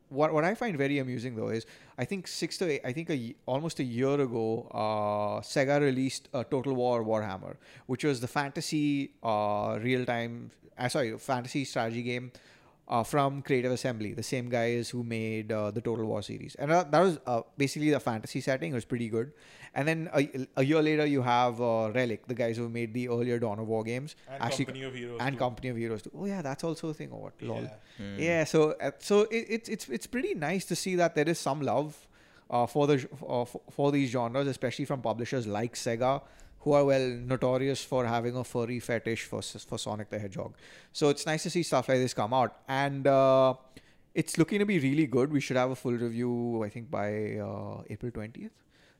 what what I find very amusing though is I think six to eight, I think a, almost a year ago, uh, Sega released uh, Total War Warhammer, which was the fantasy uh, real time, uh, sorry, fantasy strategy game. Uh, from Creative Assembly, the same guys who made uh, the Total War series, and uh, that was uh, basically the fantasy setting. It was pretty good. And then a, a year later, you have uh, Relic, the guys who made the earlier Dawn of War games, And actually Company of Heroes. and too. Company of Heroes too. Oh yeah, that's also a thing. Or what? Lol. Yeah. Hmm. Yeah. So uh, so it, it's it's it's pretty nice to see that there is some love uh, for the uh, for, for these genres, especially from publishers like Sega, who are well notorious for having a furry fetish for for Sonic the Hedgehog. So it's nice to see stuff like this come out, and uh, it's looking to be really good. We should have a full review, I think, by uh, April twentieth.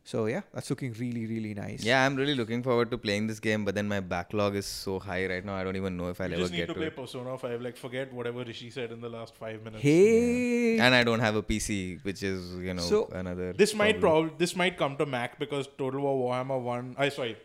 So yeah, that's looking really really nice. Yeah, I'm really looking forward to playing this game, but then my backlog is so high right now. I don't even know if I'll You ever just need get to to play it. Persona 5. Like, forget whatever Rishi said in the last five minutes. Hey. And I don't have a PC, which is you know So, another. This might problem. probably this might come to Mac because Total War Warhammer One. I sorry,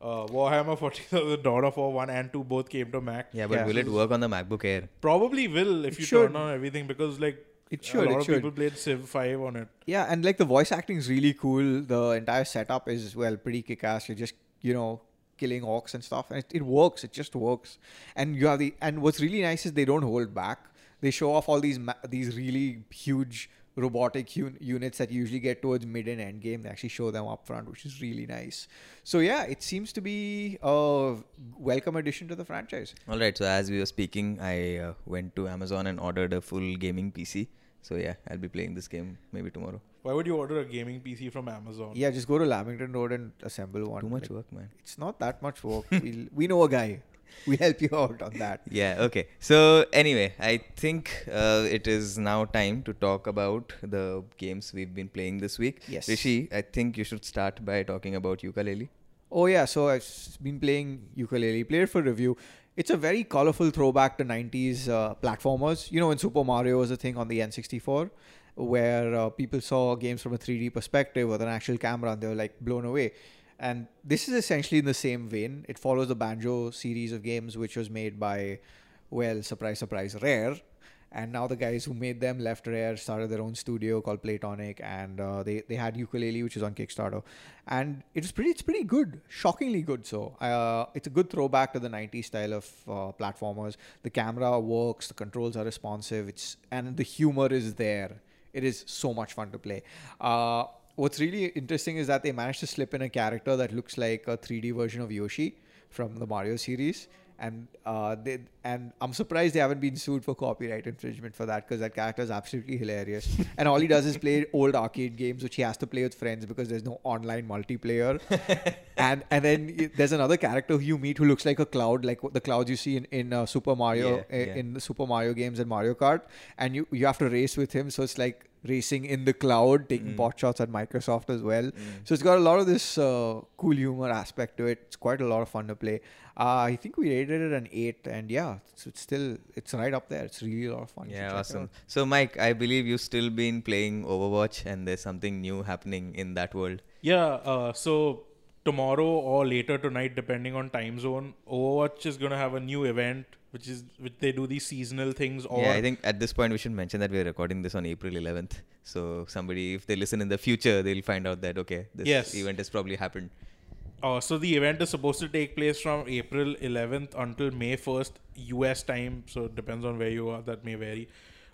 uh, Warhammer Forty Thousand Dawn of War One and Two both came to Mac. Yeah, but Yeah. will it work on the MacBook Air? Probably will if It you should. turn on everything because like It should, A lot it of should. people played Civ Five on it. Yeah, and like the voice acting is really cool. The entire setup is well pretty kick-ass. You're just you know killing orcs and stuff, and it, it works. It just works. And you have the and what's really nice is they don't hold back. They show off all these ma- these really huge robotic un- units that you usually get towards mid and end game. They actually show them up front, which is really nice. So yeah, it seems to be a welcome addition to the franchise. All right. So as we were speaking, I uh, went to Amazon and ordered a full gaming PC. So yeah, I'll be playing this game maybe tomorrow. Why would you order a gaming PC from Amazon? Yeah, just go to Lamington Road and assemble one. Too much Like, work, man. It's not that much work. we'll, we know a guy. We'll help you out on that. Yeah, okay. So, anyway, I think uh, it is now time to talk about the games we've been playing this week. Yes. Rishi, I think you should start by talking about Yooka-Laylee. Oh yeah, so I've been playing Yooka-Laylee. Played it for review. It's a very colorful throwback to '90s uh, platformers. You know, when Super Mario was a thing on the N64, where uh, people saw games from a 3D perspective with an actual camera, and they were like blown away. And this is essentially in the same vein. It follows the Banjo series of games, which was made by, well, surprise, surprise, Rare. And now the guys who made them left Rare, started their own studio called Playtonic, and uh, they they had Yooka-Laylee, which is on Kickstarter, and it was pretty. It's pretty good, shockingly good. So uh, it's a good throwback to the '90s style of uh, platformers. The camera works, the controls are responsive. It's and the humor is there. It is so much fun to play. Uh, what's really interesting is that they managed to slip in a character that looks like a 3D version of Yoshi from the Mario series. And uh, they and I'm surprised they haven't been sued for copyright infringement for that because that character is absolutely hilarious. and all he does is play old arcade games, which he has to play with friends because there's no online multiplayer. and and then there's another character who you meet who looks like a cloud, like the clouds you see in in uh, Super Mario Yeah, uh, yeah. in the Super Mario games and Mario Kart, and you you have to race with him. So it's like racing in the cloud, taking Mm. pot shots at Microsoft as well. So it's got a lot of this uh, cool humor aspect to it. It's quite a lot of fun to play. Uh, I think we rated it an eight, and yeah, it's, it's still it's right up there. It's really a lot of fun. Yeah, check awesome. So, Mike, I believe you've still been playing Overwatch, and there's something new happening in that world. Yeah, uh, so tomorrow or later tonight, depending on time zone, Overwatch is gonna have a new event, which is which they do these seasonal things. Or yeah, I think at this point we should mention that we're recording this on April 11th. So, somebody, if they listen in the future, they'll find out that okay, this Yes. event has probably happened. Uh, so the event is supposed to take place from April 11th until May 1st US time. So it depends on where you are. That may vary.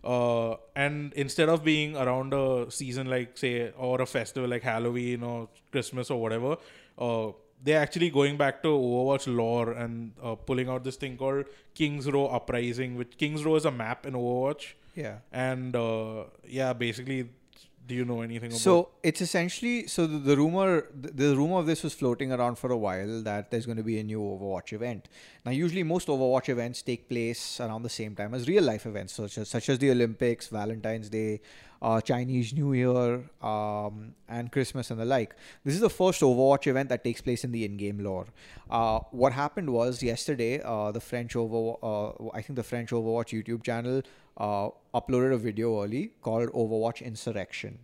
Uh, and instead of being around a season like say or a festival like Halloween or Christmas or whatever, uh, they're actually going back to Overwatch lore and uh, pulling out this thing called Kings Row Uprising. Which Kings Row is a map in Overwatch Yeah. and uh, yeah basically Do you know anything about? So it's essentially so the, the rumor the, the rumor of this was floating around for a while that there's going to be a new Overwatch event. Now usually most Overwatch events take place around the same time as real life events such as such as the Olympics, Valentine's Day, uh, Chinese New Year, um, and Christmas and the like. This is the first Overwatch event that takes place in the in-game lore. Uh, what happened was yesterday, uh, the French over, uh, I think the French Overwatch YouTube channel uh, uploaded a video early called Overwatch Insurrection,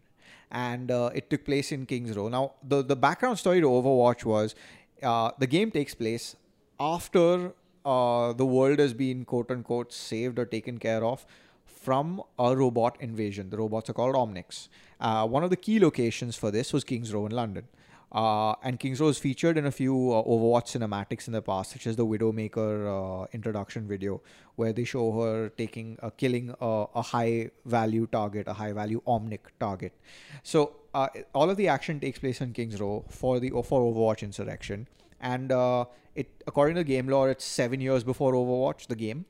and uh, it took place in Kings Row. Now, the the background story to Overwatch was uh, the game takes place after uh, the world has been quote unquote saved or taken care of from a robot invasion. The robots are called Omnics. Uh, one of the key locations for this was Kings Row in London. Uh, and Kings Row is featured in a few uh, Overwatch cinematics in the past, such as the Widowmaker uh, introduction video, where they show her taking, uh, killing a, high value target, a high value Omnic target. So uh, all of the action takes place in Kings Row for the for Overwatch Insurrection, and uh, it according to game lore, it's seven years before Overwatch, the game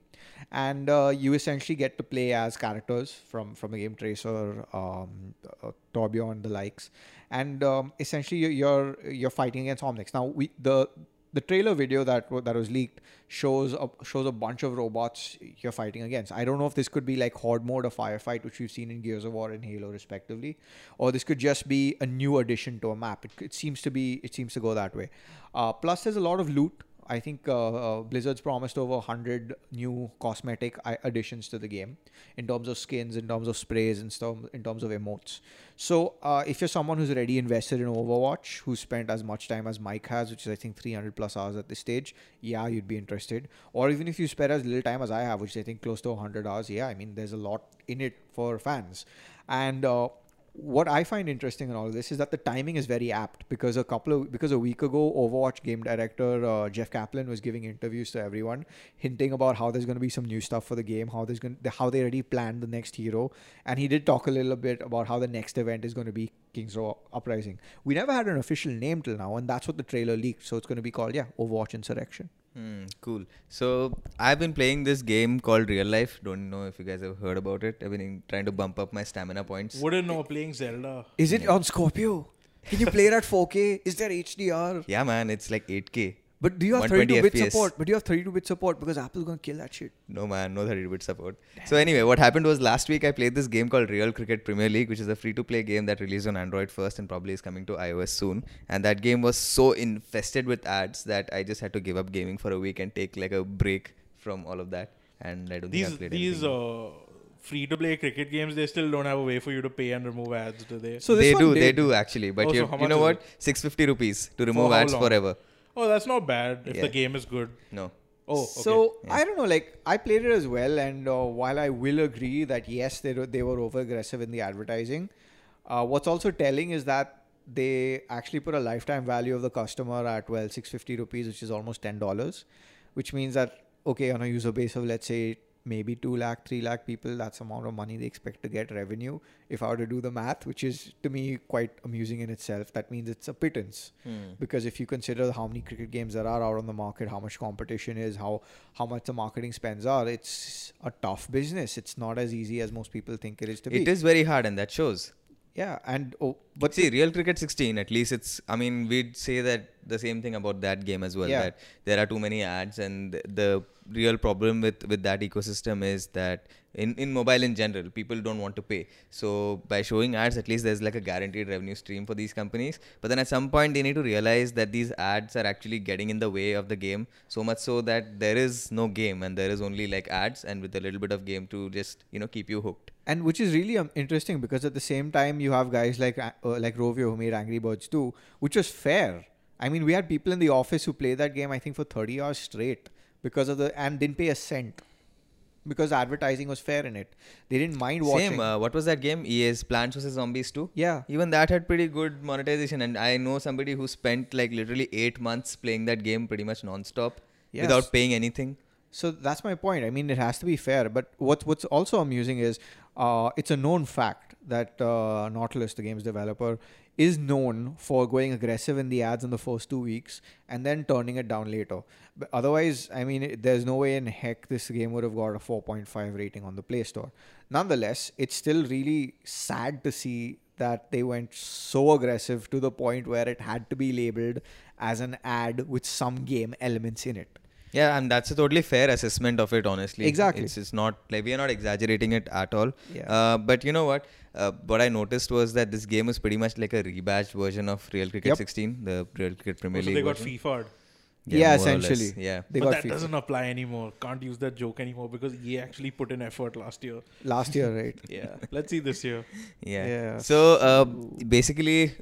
and uh, you essentially get to play as characters from from the game tracer um, uh, torbjorn the likes and um, essentially you're, you're fighting against omnics now we the the trailer video that that was leaked shows a, shows a bunch of robots you're fighting against. I don't know if this could be like horde mode or firefight, which we've seen in Gears of War and Halo, respectively, or this could just be a new addition to a map. It, it seems to be it seems to go that way. Uh, plus, there's a lot of loot. I think uh, uh, Blizzard's promised over 100 new cosmetic additions to the game in terms of skins, in terms of sprays, and stuff, in terms of emotes. So, uh, if you're someone who's already invested in Overwatch, who spent as much time as Mike has, which is I think 300 plus hours at this stage, yeah, you'd be interested. Or even if you spend as little time as I have, which is I think close to 100 hours, yeah, I mean, there's a lot in it for fans. And uh, what I find interesting in all of this is that the timing is very apt because a couple of because a week ago, Overwatch game director uh, Jeff Kaplan was giving interviews to everyone, hinting about how there's going to be some new stuff for the game, how there's going how they already planned the next hero, and he did talk a little bit about how the next event is going to be Kings Row Uprising. We never had an official name till now, and that's what the trailer leaked. So it's going to be called yeah, Overwatch Insurrection. Hmm, cool. So I've been playing this game called Real Life. Don't know if you guys have heard about it. I've been trying to bump up my stamina points. Wouldn't know playing Zelda. Is it on Scorpio? Can you play it at 4K? Is there HDR? Yeah, man, it's like 8K. But do you have 120 32 bit FPS. support? But do you have 32 bit support because Apple's gonna kill that shit. No man, no 30 bit support. So anyway, what happened was last week I played this game called Real Cricket Premier League, which is a free-to-play game that released on Android first and probably is coming to iOS soon. And that game was so infested with ads that I just had to give up gaming for a week and take like a break from all of that. And I don't think These I've played these anything. uh, free to play cricket games, they still don't have a way for you to pay and remove ads, do they? So this they one do, they did. do actually. But Oh, you, so you know what? what? is 650 rupees to remove how ads long? forever. Oh, that's not bad if Yeah. the game is good. No. Oh, okay. So Yeah. I don't know. Like I played it as well, and uh, while I will agree that yes, they were, they were over aggressive in the advertising, uh, what's also telling is that they actually put a lifetime value of the customer at well six fifty rupees, which is almost ten dollars, which means that okay on a user base of let's say maybe two lakh, three lakh people, that's the amount of money they expect to get revenue. If I were to do the math, which is to me quite amusing in itself, that means it's a pittance Hmm. because if you consider how many cricket games there are out on the market, how much competition is, how how much the marketing spends are, it's a tough business. It's not as easy as most people think it is to be. It is very hard and that shows. Yeah, and oh, But but see, Real Cricket 16, at least it's. I mean, we'd say that the same thing about that game as well. Yeah. That there are too many ads, and the- real problem with with that ecosystem is that in in mobile in general, people don't want to pay. So by showing ads, at least there's like a guaranteed revenue stream for these companies. But then at some point, they need to realize that these ads are actually getting in the way of the game so much so that there is no game and there is only like ads and with a little bit of game to just you know keep you hooked. and which is really um, interesting because at the same time you have guys like uh, like Rovio who made Angry Birds 2, which was fair. I mean, we had people in the office who played that game I think for 30 hours straight because of the and didn't pay a cent because advertising was fair in it. They didn't mind watching. Same. Uh, what was that game? EA's Plants vs Zombies 2. yeah. Even that had pretty good monetization, and I know somebody who spent like literally eight months playing that game pretty much non-stop Yes. without paying anything. So that's my point. I mean, it has to be fair. But what's what's also amusing is uh, it's a known fact that uh, Nautilus, the game's developer, is known for going aggressive in the ads in the first two weeks and then turning it down later. But otherwise, I mean, there's no way in heck this game would have got a 4.5 rating on the Play Store. Nonetheless, it's still really sad to see that they went so aggressive to the point where it had to be labeled as an ad with some game elements in it. Yeah, and that's a totally fair assessment of it, honestly. Exactly. It's, it's not like we are not exaggerating it at all. Yeah. Uh, but you know what? Uh, what I noticed was that this game is pretty much like a rebadged version of Real Cricket Yep. 16, the Real Cricket Premier So League. they got version. FIFA'd. Yeah, more or less. essentially. Yeah. They but got that FIFA. doesn't apply anymore. Can't use that joke anymore because EA actually put in effort last year. last year, right? Yeah. Let's see this year. Yeah. Yeah. So uh, basically,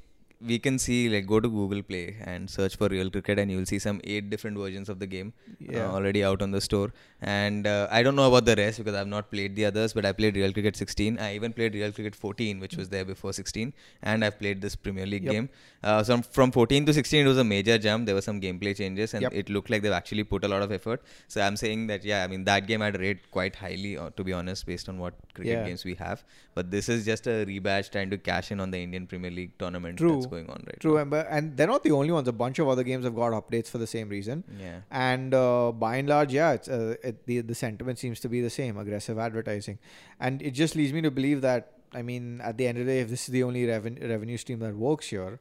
we can see like go to Google Play and search for Real Cricket, and you'll see some eight different versions of the game Yeah. uh, already out on the store. And uh, I don't know about the rest because I've not played the others, but I played Real Cricket 16. I even played Real Cricket 14, which was there before 16, and I've played this Premier League Yep. game. Uh, so from 14 to 16, it was a major jump. There were some gameplay changes, and Yep. it looked like they've actually put a lot of effort. So I'm saying that yeah, I mean that game I'd rate quite highly, uh, to be honest, based on what cricket Yeah. games we have. But this is just a rebadge trying to cash in on the Indian Premier League tournament True. Going on right True, and, and they're not the only ones. A bunch of other games have got updates for the same reason. Yeah. And uh, by and large, yeah, it's, uh, it, the the sentiment seems to be the same: aggressive advertising, and it just leads me to believe that. I mean, at the end of the day, if this is the only reven- revenue stream that works here,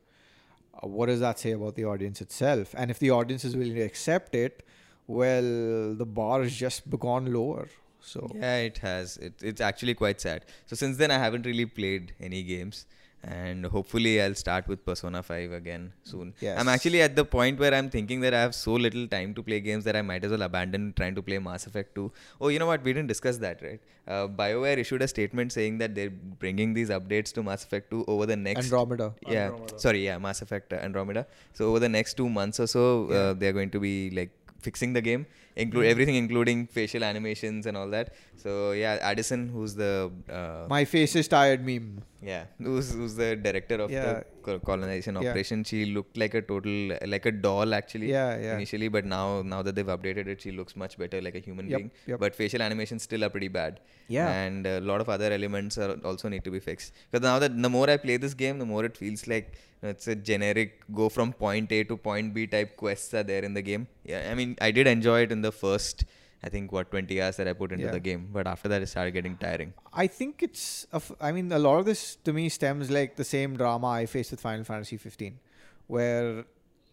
uh, what does that say about the audience itself? And if the audience is willing to accept it, well, the bar has just gone lower. So Yeah, it has. It, it's actually quite sad. So since then, I haven't really played any games, and hopefully, I'll start with Persona 5 again soon. Yes. I'm actually at the point where I'm thinking that I have so little time to play games that I might as well abandon trying to play Mass Effect 2. Oh, you know what? We didn't discuss that, right? Uh, BioWare issued a statement saying that they're bringing these updates to Mass Effect 2 over the next Andromeda. yeah Andromeda. sorry yeah mass effect uh, andromeda so over the next two months or so uh, they're going to be like fixing the game include Mm-hmm. everything including facial animations and all that so yeah addison who's the uh, My face is tired meme. yeah who's, who's the director of Yeah. the co- colonization Yeah. operation she looked like a total like a doll actually Yeah, yeah. initially but now now that they've updated it she looks much better like a human Yep, being yep. but facial animations still are pretty bad Yeah. and a lot of other elements are also need to be fixed because now that the more i play this game the more it feels like it's a generic go from point a to point b type quests are there in the game yeah i mean i did enjoy it in the first i think what 20 hours that i put into Yeah. the game but after that it started getting tiring I think it's. A f- I mean, a lot of this to me stems like the same drama I faced with Final Fantasy 15, where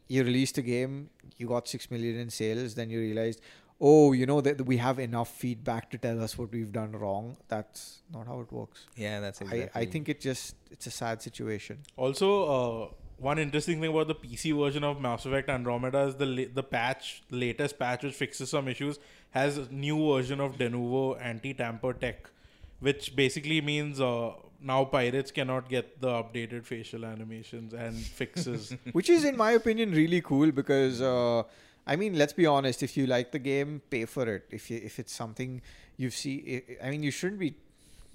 you released a game, you got six million in sales, then you realized, oh, you know that we have enough feedback to tell us what we've done wrong. That's not how it works. yeah that's exactly I, I think it just it's a sad situation. Also, uh, one interesting thing about the PC version of Mass Effect Andromeda is the the patch, latest patch which fixes some issues, has a new version of Denuvo anti-tamper tech, which basically means uh, now pirates cannot get the updated facial animations and fixes. which is in my opinion really cool because uh, I mean let's be honest if you like the game pay for it if you if it's something you see I mean you shouldn't be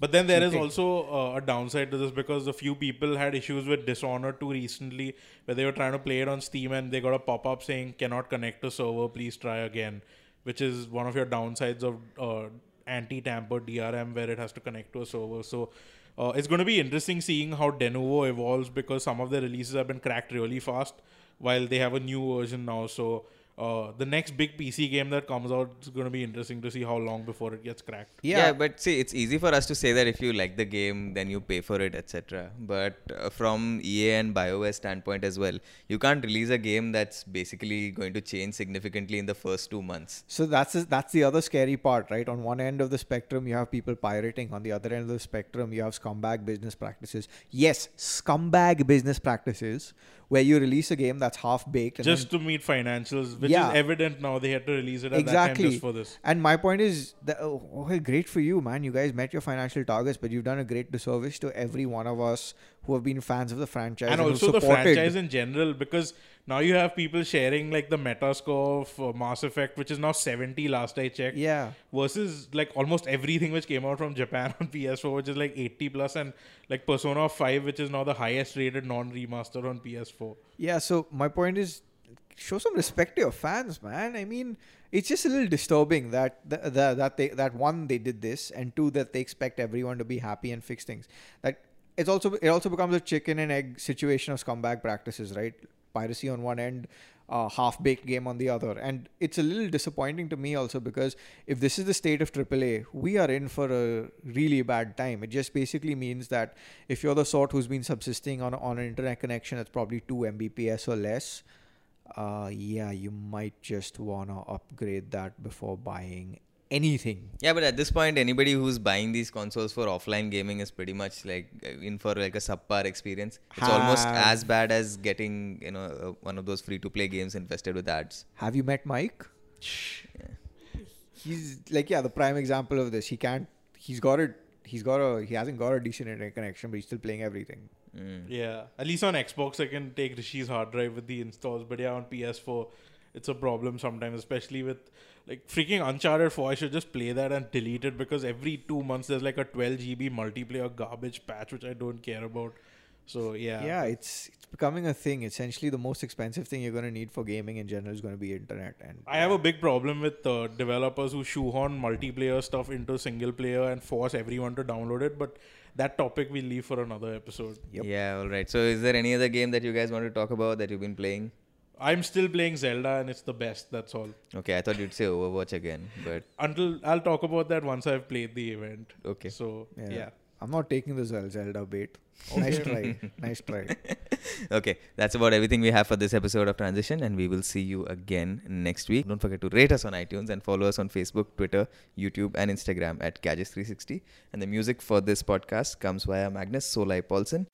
But then there is also uh, a downside to this because a few people had issues with Dishonored 2 recently where they were trying to play it on Steam and they got a pop up saying cannot connect to server, please try again, which is one of your downsides of uh, anti tamper DRM where it has to connect to a server. So uh, it's going to be interesting seeing how Denuvo evolves because some of the releases have been cracked really fast while they have a new version now. So uh, the next big PC game that comes out is going to be interesting to see how long before it gets cracked. yeah. but see it's easy for us to say that if you like the game then you pay for it etc but uh, from ea and bioware standpoint as well you can't release a game that's basically going to change significantly in the first two months So that's that's the other scary part, right? On one end of the spectrum, you have people pirating. On the other end of the spectrum, you have scumbag business practices. Yes, scumbag business practices, where you release a game that's half baked. just to meet financials, which Yeah. is evident now. They had to release it at that exactly. time just for this. And my point is, that, oh, okay, great for you, man. You guys met your financial targets, but you've done a great disservice to every one of us who have been fans of the franchise And who also the franchise in general, because now you have people sharing like the Metascore of uh, Mass Effect, which is now 70 last I checked, Yeah. versus like almost everything which came out from Japan on PS4, which is like 80 plus, and like Persona 5, which is now the highest rated non remaster on PS4. Yeah, so my point is show some respect to your fans, man. I mean, it's just a little disturbing that th- th- that they that one they did this and two that they expect everyone to be happy and fix things. That it's also it also becomes a chicken and egg situation of scumbag practices, right? piracy on one end, uh, half baked game on the other. And it's a little disappointing to me also because if this is the state of AAA, we are in for a really bad time. It just basically means that if you're the sort who's been subsisting on, on an internet connection that's probably 2 Mbps or less, uh, yeah, you might just want to upgrade that before buying anything. Yeah, but at this point, anybody who's buying these consoles for offline gaming is pretty much like uh, in for like a subpar experience. It's almost as bad as getting you know uh, one of those free to play games infested with ads. Have you met Mike? He's like, yeah, the prime example of this. He can't, he's got it, he's got a, he hasn't got a decent internet connection, but he's still playing everything. Mm. Yeah, at least on Xbox I can take Rishi's hard drive with the installs, but yeah, on PS4 it's a problem sometimes, especially with like freaking Uncharted 4. I should just play that and delete it because every two months there's like a 12 GB multiplayer garbage patch which I don't care about. So yeah, Yeah, it's it's becoming a thing. Essentially, the most expensive thing you're going to need for gaming in general is going to be internet. And I have a big problem with uh, developers who shoehorn multiplayer stuff into single player and force everyone to download it. But that topic we'll leave for another episode. Yep. Yeah, all right. So, is there any other game that you guys want to talk about that you've been playing? I'm still playing Zelda and it's the best. That's all. Okay, I thought you'd say Overwatch again, but Until I'll talk about that once I've played the event. okay. So yeah. yeah. I'm not taking the Zel- Zelda bait. Nice try. Nice try. okay, that's about everything we have for this episode of Transition, and we will see you again next week. Don't forget to rate us on iTunes and follow us on Facebook, Twitter, YouTube, and Instagram at Gadgets360. And the music for this podcast comes via Magnus Solai Paulson.